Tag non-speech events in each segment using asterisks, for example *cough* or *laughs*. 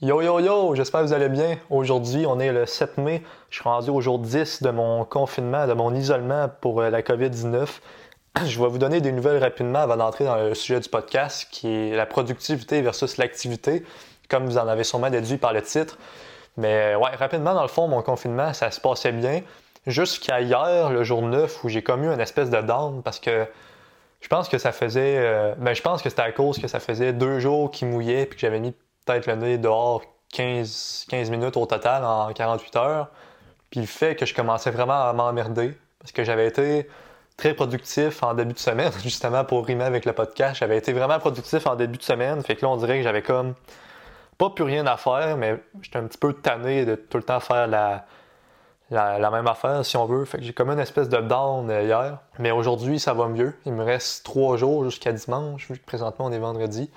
Yo yo yo, j'espère que vous allez bien. Aujourd'hui, on est le 7 mai. Je suis rendu au jour 10 de mon confinement, de mon isolement pour euh, la COVID-19. *clears throat* Je vais vous donner des nouvelles rapidement avant d'entrer dans le sujet du podcast, qui est la productivité versus l'activité, comme vous en avez sûrement déduit par le titre. Mais ouais, rapidement, dans le fond, mon confinement, ça se passait bien. Jusqu'à hier, le jour 9, où j'ai commis une espèce de down parce que je pense que ça faisait. Euh, ben, je pense que c'était à cause que ça faisait deux jours qu'il mouillait puis que j'avais mis peut-être le nez dehors 15, 15 minutes au total en 48 heures. Puis le fait que je commençais vraiment à m'emmerder parce que j'avais été très productif en début de semaine, *laughs* justement pour rimer avec le podcast. J'avais été vraiment productif en début de semaine. Fait que là, on dirait que j'avais comme pas plus rien à faire, mais j'étais un petit peu tanné de tout le temps faire la, la, même affaire, si on veut. Fait que j'ai comme une espèce de down euh, hier. Mais aujourd'hui, ça va mieux. Il me reste trois jours jusqu'à dimanche, vu que présentement, on est vendredi.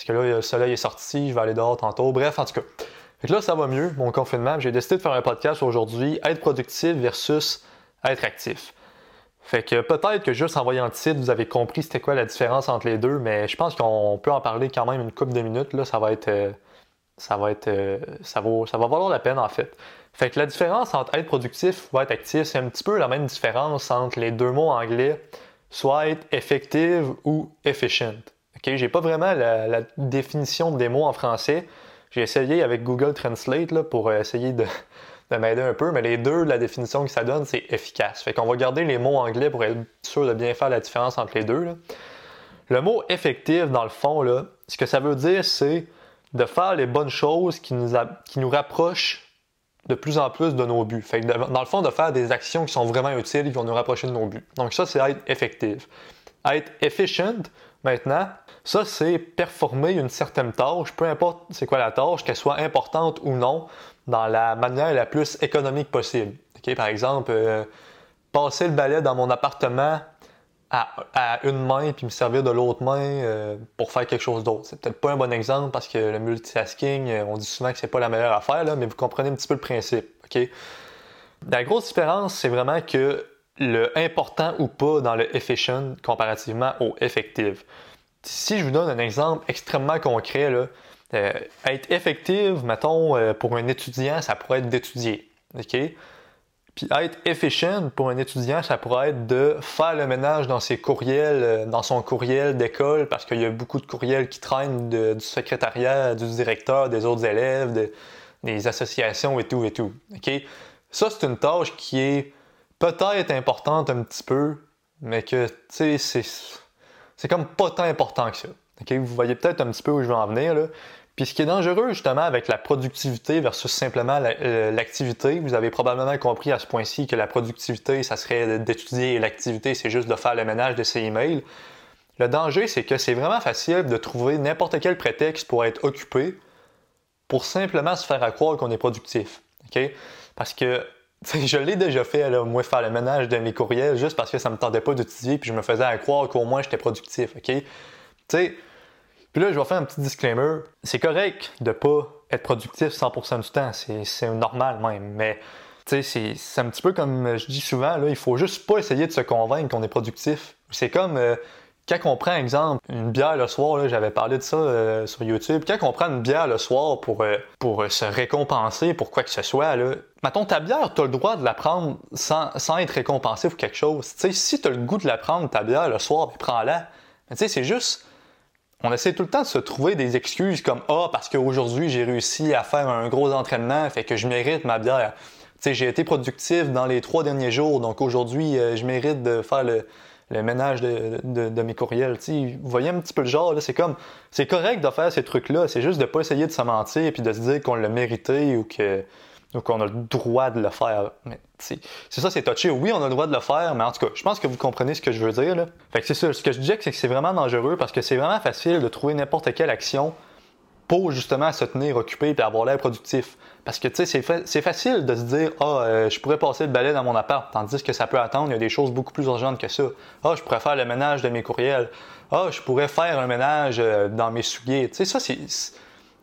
Parce que là, le soleil est sorti, je vais aller dehors tantôt. Bref, en tout cas. Fait que là, ça va mieux, mon confinement. J'ai décidé de faire un podcast aujourd'hui, être productif versus être actif. Fait que peut-être que juste en voyant le titre, vous avez compris c'était quoi la différence entre les deux, mais je pense qu'on peut en parler quand même une couple de minutes. Là, ça va être. Euh, ça va être. Euh, ça, vaut, ça va valoir la peine en fait. Fait que la différence entre être productif ou être actif, c'est un petit peu la même différence entre les deux mots anglais, soit être effective ou efficient. Okay, j'ai pas vraiment la, définition des mots en français. J'ai essayé avec Google Translate là, pour essayer *laughs* de, m'aider un peu, mais les deux, la définition que ça donne, c'est efficace. Fait qu'on va garder les mots anglais pour être sûr de bien faire la différence entre les deux. Le mot effectif, dans le fond, là, ce que ça veut dire, c'est de faire les bonnes choses qui nous, qui nous rapprochent de plus en plus de nos buts. Fait que dans le fond, de faire des actions qui sont vraiment utiles et qui vont nous rapprocher de nos buts. Donc ça, c'est être effectif. Être efficient, maintenant, ça, c'est performer une certaine tâche, peu importe c'est quoi la tâche, qu'elle soit importante ou non, dans la manière la plus économique possible. Par exemple, euh, passer le balai dans mon appartement à, une main puis me servir de l'autre main euh, pour faire quelque chose d'autre. C'est peut-être pas un bon exemple parce que le multitasking, euh, on dit souvent que c'est pas la meilleure affaire, mais vous comprenez un petit peu le principe. La grosse différence, c'est vraiment que le important ou pas dans le efficient comparativement au effective. Si je vous donne un exemple extrêmement concret, là, euh, être effective, mettons, euh, pour un étudiant, ça pourrait être d'étudier. Puis être efficient pour un étudiant, ça pourrait être de faire le ménage dans ses courriels, euh, dans son courriel d'école, parce qu'il y a beaucoup de courriels qui traînent du secrétariat, du directeur, des autres élèves, des associations et tout et tout. Ça, c'est une tâche qui est peut-être importante un petit peu, mais que, tu sais, c'est comme pas tant important que ça. Vous voyez peut-être un petit peu où je veux en venir. Là. Puis ce qui est dangereux justement avec la productivité versus simplement euh, l'activité, vous avez probablement compris à ce point-ci que la productivité, ça serait d'étudier et l'activité, c'est juste de faire le ménage de ses emails. Le danger, c'est que c'est vraiment facile de trouver n'importe quel prétexte pour être occupé pour simplement se faire croire qu'on est productif. Parce que je l'ai déjà fait, là, moi, faire le ménage de mes courriels juste parce que ça me tentait pas d'utiliser puis je me faisais à croire qu'au moins j'étais productif, OK? Tu sais, puis là, je vais faire un petit disclaimer. C'est correct de pas être productif 100% du temps, c'est normal même, mais c'est un petit peu comme je dis souvent, là, il faut juste pas essayer de se convaincre qu'on est productif. C'est comme, euh, quand on prend, exemple, une bière le soir, j'avais parlé de ça euh, sur YouTube, quand on prend une bière le soir pour, euh, pour euh, se récompenser pour quoi que ce soit, là, mettons ta bière, tu as le droit de la prendre sans, sans être récompensé pour quelque chose. sais, si tu as le goût de la prendre, ta bière le soir, prends-la. Mais tu sais, c'est juste. On essaie tout le temps de se trouver des excuses comme Ah, parce qu'aujourd'hui j'ai réussi à faire un gros entraînement, fait que je mérite ma bière. J'ai été productif dans les trois derniers jours, donc aujourd'hui je mérite de faire le, le ménage de, mes courriels. vous voyez un petit peu le genre, c'est comme, c'est correct de faire ces trucs-là, c'est juste de pas essayer de se mentir et de se dire qu'on l'a mérité ou que qu'on a le droit de le faire. c'est ça, c'est touché. Oui, on a le droit de le faire, mais en tout cas, je pense que vous comprenez ce que je veux dire. Là. Fait que c'est ça. Ce que je disais, c'est que c'est vraiment dangereux parce que c'est vraiment facile de trouver n'importe quelle action pour justement se tenir occupé et avoir l'air productif. Parce que tu sais, c'est, facile de se dire Ah, euh, je pourrais passer le balai dans mon appart, tandis que ça peut attendre, il y a des choses beaucoup plus urgentes que ça. Ah, je pourrais faire le ménage de mes courriels. Ah, je pourrais faire un ménage euh, dans mes souliers. Tu sais, ça, c'est,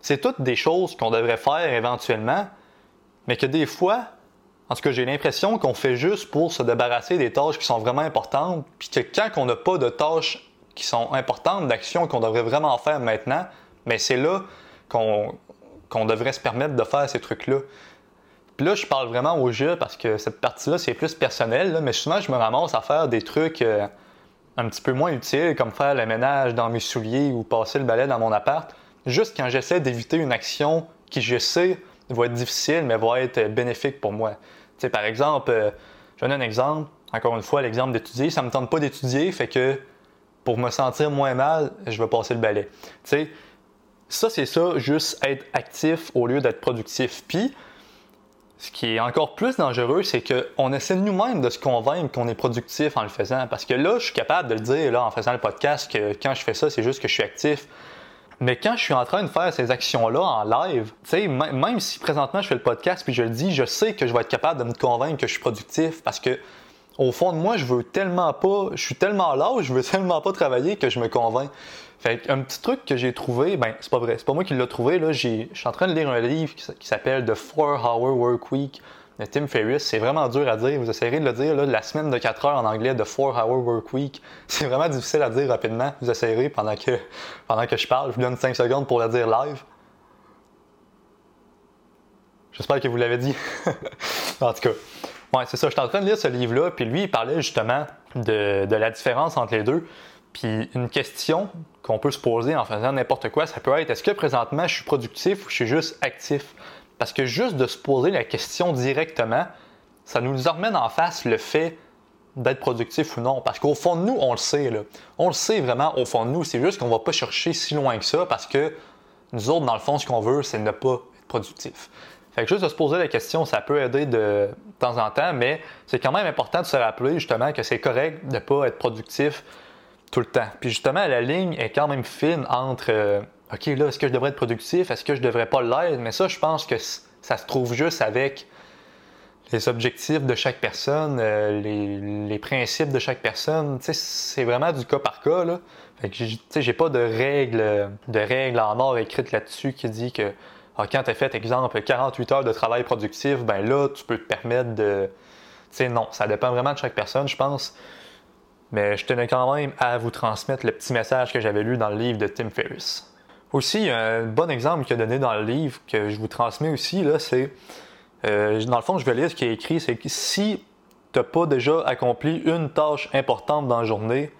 c'est toutes des choses qu'on devrait faire éventuellement, mais que des fois, en tout cas, j'ai l'impression qu'on fait juste pour se débarrasser des tâches qui sont vraiment importantes, puis que quand on n'a pas de tâches qui sont importantes, d'actions qu'on devrait vraiment faire maintenant, mais c'est là qu'on devrait se permettre de faire ces trucs-là. Là, je parle vraiment au jeu parce que cette partie-là, c'est plus personnel, mais souvent, je me ramasse à faire des trucs euh, un petit peu moins utiles, comme faire le ménage dans mes souliers ou passer le balai dans mon appart, juste quand j'essaie d'éviter une action qui, je sais, va être difficile, mais va être bénéfique pour moi. sais, par exemple, euh, je donne un exemple, encore une fois, l'exemple d'étudier, ça me tente pas d'étudier, fait que pour me sentir moins mal, je vais passer le balai. sais, ça, c'est ça, juste être actif au lieu d'être productif. Puis, ce qui est encore plus dangereux, c'est qu'on essaie nous-mêmes de se convaincre qu'on est productif en le faisant. Parce que là, je suis capable de le dire là, en faisant le podcast que quand je fais ça, c'est juste que je suis actif. Mais quand je suis en train de faire ces actions-là en live, même si présentement je fais le podcast puis je le dis, je sais que je vais être capable de me convaincre que je suis productif parce que au fond de moi, je veux tellement pas, je suis tellement là, je veux tellement pas travailler que je me convainc. Fait un petit truc que j'ai trouvé, ben c'est pas vrai, c'est pas moi qui l'ai trouvé là, je suis en train de lire un livre qui s'appelle The 4 Hour Work Week de Tim Ferriss. C'est vraiment dur à dire, vous essayerez de le dire là, la semaine de 4 heures en anglais The 4 Hour Work Week. *laughs* C'est vraiment difficile à dire rapidement. Vous essayerez pendant que pendant que je parle, je vous donne 5 secondes pour le dire live. J'espère que vous l'avez dit. *laughs* en tout cas, ouais, c'est ça. Je suis en train de lire ce livre-là, puis lui, il parlait justement de, de la différence entre les deux. Puis une question qu'on peut se poser en faisant n'importe quoi, ça peut être est-ce que présentement je suis productif ou je suis juste actif? Parce que juste de se poser la question directement, ça nous remet en face le fait d'être productif ou non. Parce qu'au fond de nous, on le sait. Là. On le sait vraiment au fond de nous. C'est juste qu'on va pas chercher si loin que ça parce que nous autres, dans le fond, ce qu'on veut, c'est ne pas être productif. Fait que juste de se poser la question, ça peut aider de, temps en temps, mais c'est quand même important de se rappeler justement que c'est correct de ne pas être productif tout le temps. Puis justement, la ligne est quand même fine entre euh, OK, là, est-ce que je devrais être productif? Est-ce que je devrais pas l'être? Mais ça, je pense que ça se trouve juste avec les objectifs de chaque personne, euh, les, principes de chaque personne. C'est vraiment du cas par cas. Là. Fait que j'ai pas de règles de règles en or écrites là-dessus qui dit que ah, quand tu as fait, exemple, 48 heures de travail productif, ben là, tu peux te permettre de. Tu non, ça dépend vraiment de chaque personne, je pense. Mais je tenais quand même à vous transmettre le petit message que j'avais lu dans le livre de Tim Ferriss. Aussi, un bon exemple qu'il a donné dans le livre que je vous transmets aussi, là, c'est. Euh, dans le fond, je vais lire ce qui est écrit c'est que si tu n'as pas déjà accompli une tâche importante dans la journée,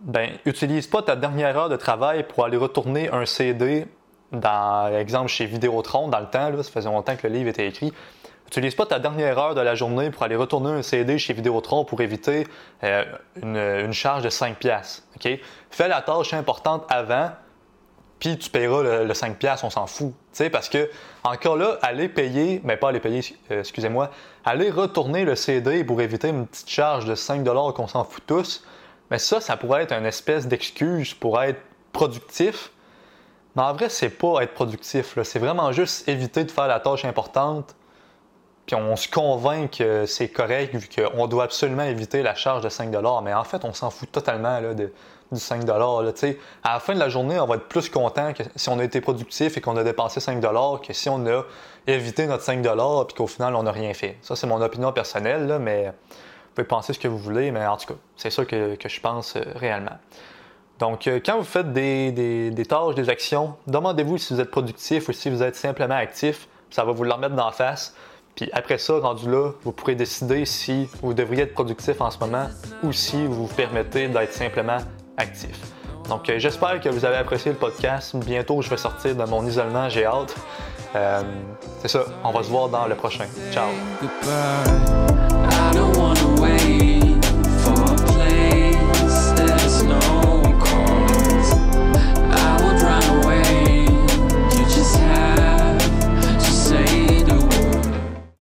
ben, utilise pas ta dernière heure de travail pour aller retourner un CD dans, exemple, chez Vidéotron, dans le temps, là, ça faisait longtemps que le livre était écrit. Utilise pas ta dernière heure de la journée pour aller retourner un CD chez Vidéotron pour éviter euh, une, charge de 5 pièces. Fais la tâche importante avant, puis tu paieras le, 5 pièces, on s'en fout. Parce que, encore là, aller payer, mais pas aller payer, euh, excusez-moi, aller retourner le CD pour éviter une petite charge de 5 qu'on s'en fout tous, mais ça, ça pourrait être une espèce d'excuse pour être productif. Mais en vrai, c'est pas être productif. C'est vraiment juste éviter de faire la tâche importante puis on se convainc que c'est correct vu qu'on doit absolument éviter la charge de 5 Mais en fait, on s'en fout totalement de, du 5 là, À la fin de la journée, on va être plus content que si on a été productif et qu'on a dépensé 5 que si on a évité notre 5 puis qu'au final, on n'a rien fait. Ça, c'est mon opinion personnelle, là, mais vous pouvez penser ce que vous voulez, mais en tout cas, c'est ça que, je pense euh, réellement. Donc, euh, quand vous faites des, des, tâches, des actions, demandez-vous si vous êtes productif ou si vous êtes simplement actif. Ça va vous le remettre d'en face. Puis après ça, rendu là, vous pourrez décider si vous devriez être productif en ce moment ou si vous vous permettez d'être simplement actif. Donc euh, j'espère que vous avez apprécié le podcast. Bientôt, je vais sortir de mon isolement, j'ai hâte. Euh, c'est ça, on va se voir dans le prochain. Ciao.